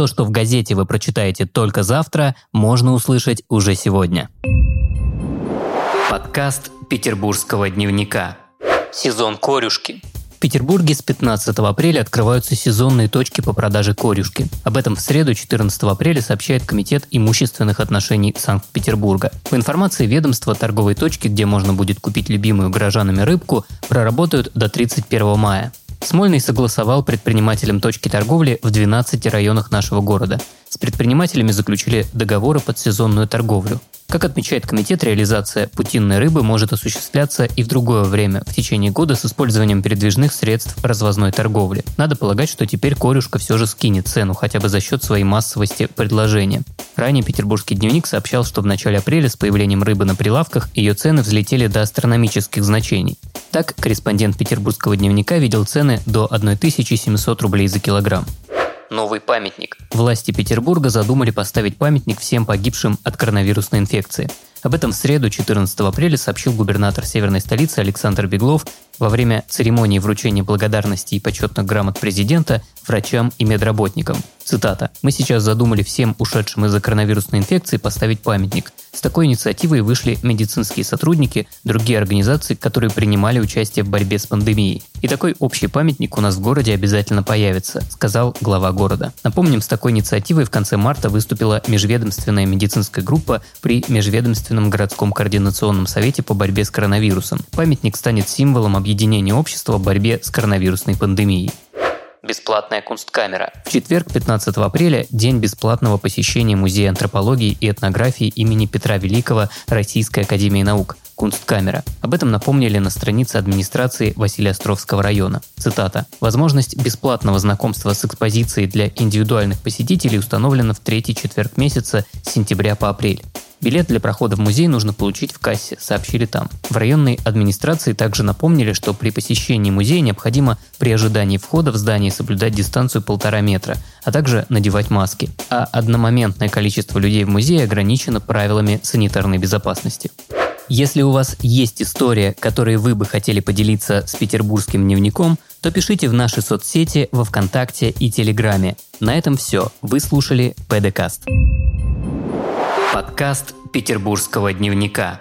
То, что в газете вы прочитаете только завтра, можно услышать уже сегодня. Подкаст Петербургского дневника. Сезон корюшки. В Петербурге с 15 апреля открываются сезонные точки по продаже корюшки. Об этом в среду 14 апреля сообщает Комитет имущественных отношений Санкт-Петербурга. По информации ведомства, торговые точки, где можно будет купить любимую горожанами рыбку, проработают до 31 мая. Смольный согласовал предпринимателям точки торговли в 12 районах нашего города. С предпринимателями заключили договоры под сезонную торговлю. Как отмечает комитет, реализация путинной рыбы может осуществляться и в другое время, в течение года с использованием передвижных средств развозной торговли. Надо полагать, что теперь корюшка все же скинет цену, хотя бы за счет своей массовости предложения. Ранее Петербургский дневник сообщал, что в начале апреля с появлением рыбы на прилавках ее цены взлетели до астрономических значений. Так, корреспондент Петербургского дневника видел цены до 1700 рублей за килограмм новый памятник. Власти Петербурга задумали поставить памятник всем погибшим от коронавирусной инфекции. Об этом в среду 14 апреля сообщил губернатор северной столицы Александр Беглов во время церемонии вручения благодарности и почетных грамот президента врачам и медработникам. Цитата. «Мы сейчас задумали всем ушедшим из-за коронавирусной инфекции поставить памятник. С такой инициативой вышли медицинские сотрудники, другие организации, которые принимали участие в борьбе с пандемией. И такой общий памятник у нас в городе обязательно появится», сказал глава города. Напомним, с такой инициативой в конце марта выступила межведомственная медицинская группа при Межведомственном городском координационном совете по борьбе с коронавирусом. Памятник станет символом объединения общества в борьбе с коронавирусной пандемией. Бесплатная кунсткамера. В четверг, 15 апреля, день бесплатного посещения Музея антропологии и этнографии имени Петра Великого Российской Академии Наук. Кунсткамера. Об этом напомнили на странице администрации Василиостровского района. Цитата. «Возможность бесплатного знакомства с экспозицией для индивидуальных посетителей установлена в третий четверг месяца с сентября по апрель. Билет для прохода в музей нужно получить в кассе, сообщили там. В районной администрации также напомнили, что при посещении музея необходимо при ожидании входа в здание соблюдать дистанцию полтора метра, а также надевать маски. А одномоментное количество людей в музее ограничено правилами санитарной безопасности. Если у вас есть история, которой вы бы хотели поделиться с петербургским дневником, то пишите в наши соцсети во Вконтакте и Телеграме. На этом все. Вы слушали ПДКаст. Подкаст Петербургского дневника.